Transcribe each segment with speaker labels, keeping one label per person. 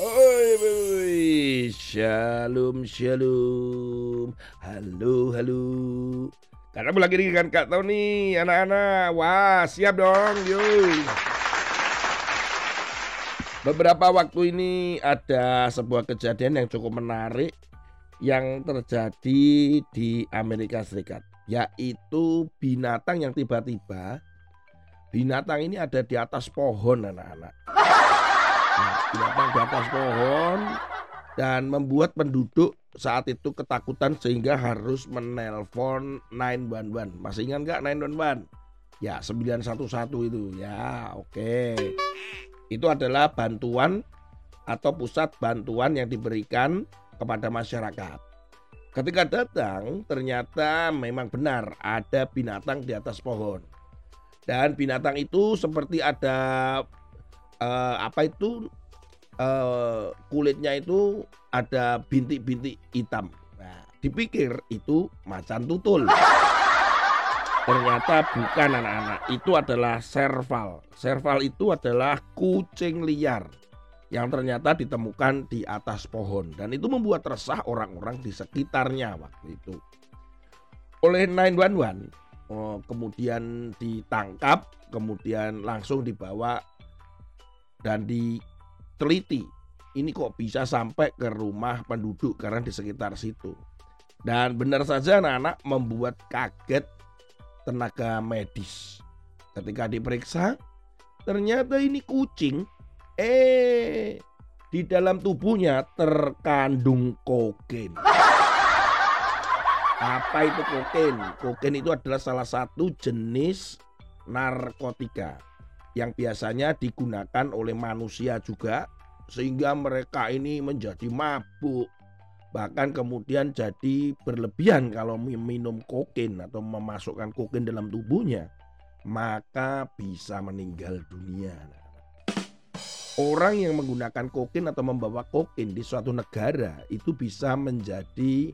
Speaker 1: Oi, oi, shalom, shalom. Halo, halo. Karena lagi dengan Kak Tony, anak-anak. Wah, siap dong, yuk. Beberapa waktu ini ada sebuah kejadian yang cukup menarik yang terjadi di Amerika Serikat, yaitu binatang yang tiba-tiba binatang ini ada di atas pohon, anak-anak. Nah, atas pohon dan membuat penduduk saat itu ketakutan sehingga harus menelpon 911. Masih ingat nggak 911? Ya 911 itu ya oke. Itu adalah bantuan atau pusat bantuan yang diberikan kepada masyarakat. Ketika datang ternyata memang benar ada binatang di atas pohon. Dan binatang itu seperti ada uh, apa itu uh, kulitnya itu ada bintik-bintik hitam. Nah, dipikir itu macan tutul. Ternyata bukan anak-anak, itu adalah serval. Serval itu adalah kucing liar yang ternyata ditemukan di atas pohon dan itu membuat resah orang-orang di sekitarnya waktu itu. Oleh 911 oh, kemudian ditangkap, kemudian langsung dibawa dan diteliti. Ini kok bisa sampai ke rumah penduduk karena di sekitar situ. Dan benar saja anak-anak membuat kaget tenaga medis. Ketika diperiksa, ternyata ini kucing eh di dalam tubuhnya terkandung kokain. Apa itu kokain? Kokain itu adalah salah satu jenis narkotika yang biasanya digunakan oleh manusia juga sehingga mereka ini menjadi mabuk bahkan kemudian jadi berlebihan kalau minum kokain atau memasukkan kokain dalam tubuhnya maka bisa meninggal dunia. Orang yang menggunakan kokain atau membawa kokain di suatu negara itu bisa menjadi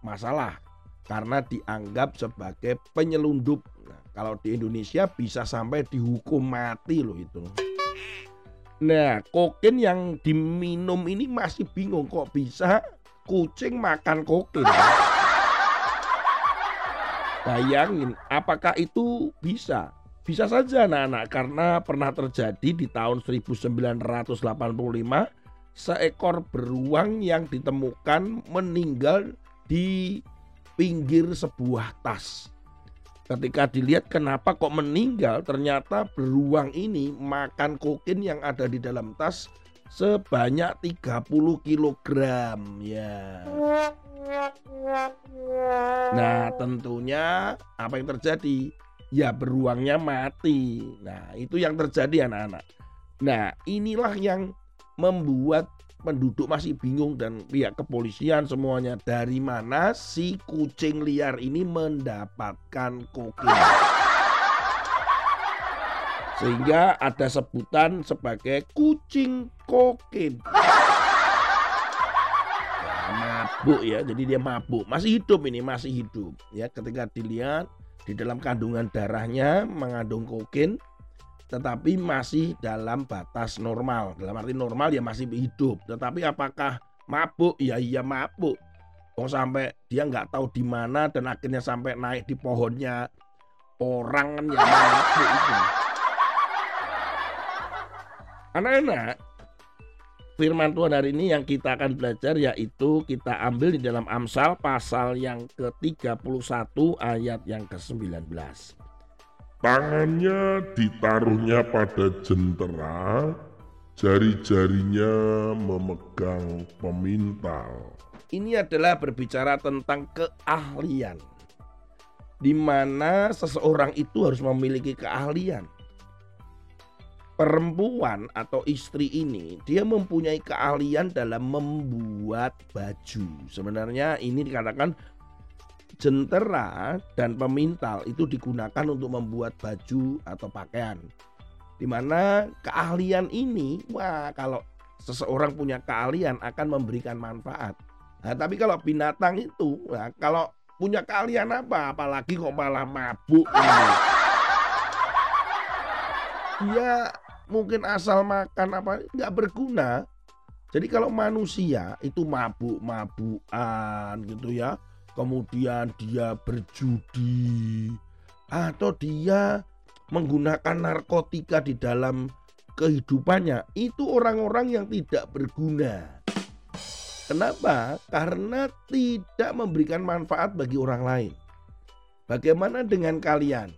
Speaker 1: masalah karena dianggap sebagai penyelundup kalau di Indonesia bisa sampai dihukum mati loh itu. Nah, kokain yang diminum ini masih bingung kok bisa kucing makan kokain. Bayangin, apakah itu bisa? Bisa saja anak-anak karena pernah terjadi di tahun 1985 seekor beruang yang ditemukan meninggal di pinggir sebuah tas. Ketika dilihat kenapa kok meninggal, ternyata beruang ini makan kokain yang ada di dalam tas sebanyak 30 kg ya. Nah, tentunya apa yang terjadi? Ya beruangnya mati. Nah, itu yang terjadi anak-anak. Nah, inilah yang membuat penduduk masih bingung dan pihak kepolisian semuanya dari mana si kucing liar ini mendapatkan kokain. Sehingga ada sebutan sebagai kucing kokain. Ya, mabuk ya, jadi dia mabuk. Masih hidup ini, masih hidup. Ya, ketika dilihat di dalam kandungan darahnya mengandung kokain, tetapi masih dalam batas normal. Dalam arti normal ya masih hidup. Tetapi apakah mabuk? Ya iya mabuk. Oh sampai dia nggak tahu di mana dan akhirnya sampai naik di pohonnya orang kan ya mabuk itu. Anak-anak, firman Tuhan hari ini yang kita akan belajar yaitu kita ambil di dalam Amsal pasal yang ke-31 ayat yang ke-19.
Speaker 2: Tangannya ditaruhnya pada jentera, jari-jarinya memegang pemintal.
Speaker 1: Ini adalah berbicara tentang keahlian. Di mana seseorang itu harus memiliki keahlian. Perempuan atau istri ini dia mempunyai keahlian dalam membuat baju. Sebenarnya ini dikatakan jentera dan pemintal itu digunakan untuk membuat baju atau pakaian. Di mana keahlian ini, wah kalau seseorang punya keahlian akan memberikan manfaat. Nah, tapi kalau binatang itu, nah, kalau punya keahlian apa, apalagi kok malah mabuk. Dia mungkin asal makan apa nggak berguna. Jadi kalau manusia itu mabuk-mabukan gitu ya, kemudian dia berjudi atau dia menggunakan narkotika di dalam kehidupannya, itu orang-orang yang tidak berguna. Kenapa? Karena tidak memberikan manfaat bagi orang lain. Bagaimana dengan kalian?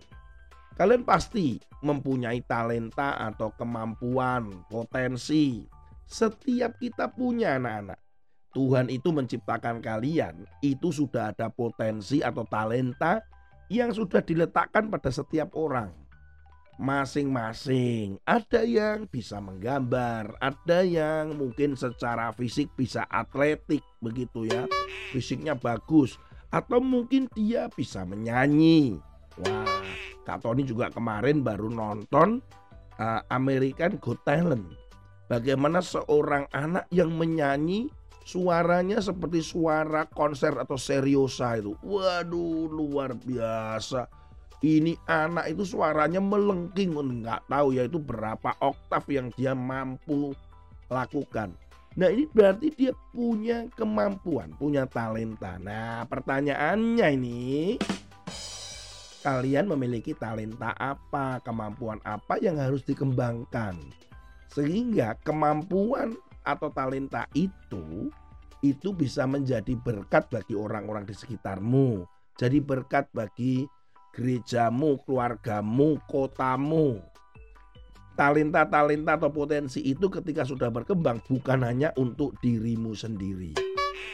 Speaker 1: Kalian pasti mempunyai talenta atau kemampuan, potensi. Setiap kita punya anak-anak. Tuhan itu menciptakan kalian, itu sudah ada potensi atau talenta yang sudah diletakkan pada setiap orang. Masing-masing, ada yang bisa menggambar, ada yang mungkin secara fisik bisa atletik begitu ya, fisiknya bagus, atau mungkin dia bisa menyanyi. Wah, Kak Tony juga kemarin baru nonton uh, American Got Talent. Bagaimana seorang anak yang menyanyi suaranya seperti suara konser atau seriosa itu. Waduh, luar biasa. Ini anak itu suaranya melengking, nggak tahu ya itu berapa oktav yang dia mampu lakukan. Nah ini berarti dia punya kemampuan, punya talenta. Nah pertanyaannya ini, kalian memiliki talenta apa, kemampuan apa yang harus dikembangkan? Sehingga kemampuan atau talenta itu itu bisa menjadi berkat bagi orang-orang di sekitarmu. Jadi berkat bagi gerejamu, keluargamu, kotamu. Talenta-talenta atau potensi itu ketika sudah berkembang bukan hanya untuk dirimu sendiri,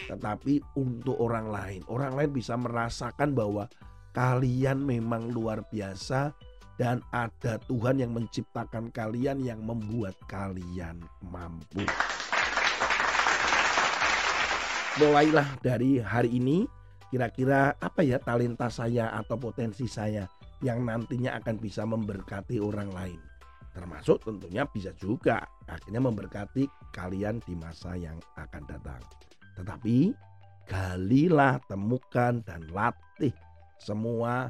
Speaker 1: tetapi untuk orang lain. Orang lain bisa merasakan bahwa kalian memang luar biasa dan ada Tuhan yang menciptakan kalian yang membuat kalian mampu. Mulailah dari hari ini kira-kira apa ya talenta saya atau potensi saya yang nantinya akan bisa memberkati orang lain. Termasuk tentunya bisa juga akhirnya memberkati kalian di masa yang akan datang. Tetapi galilah, temukan dan latih semua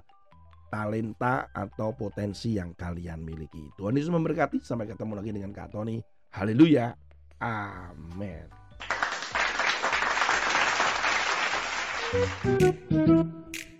Speaker 1: talenta atau potensi yang kalian miliki. Tuhan Yesus memberkati. Sampai ketemu lagi dengan Kak Tony. Haleluya. Amin. ドロップロップ。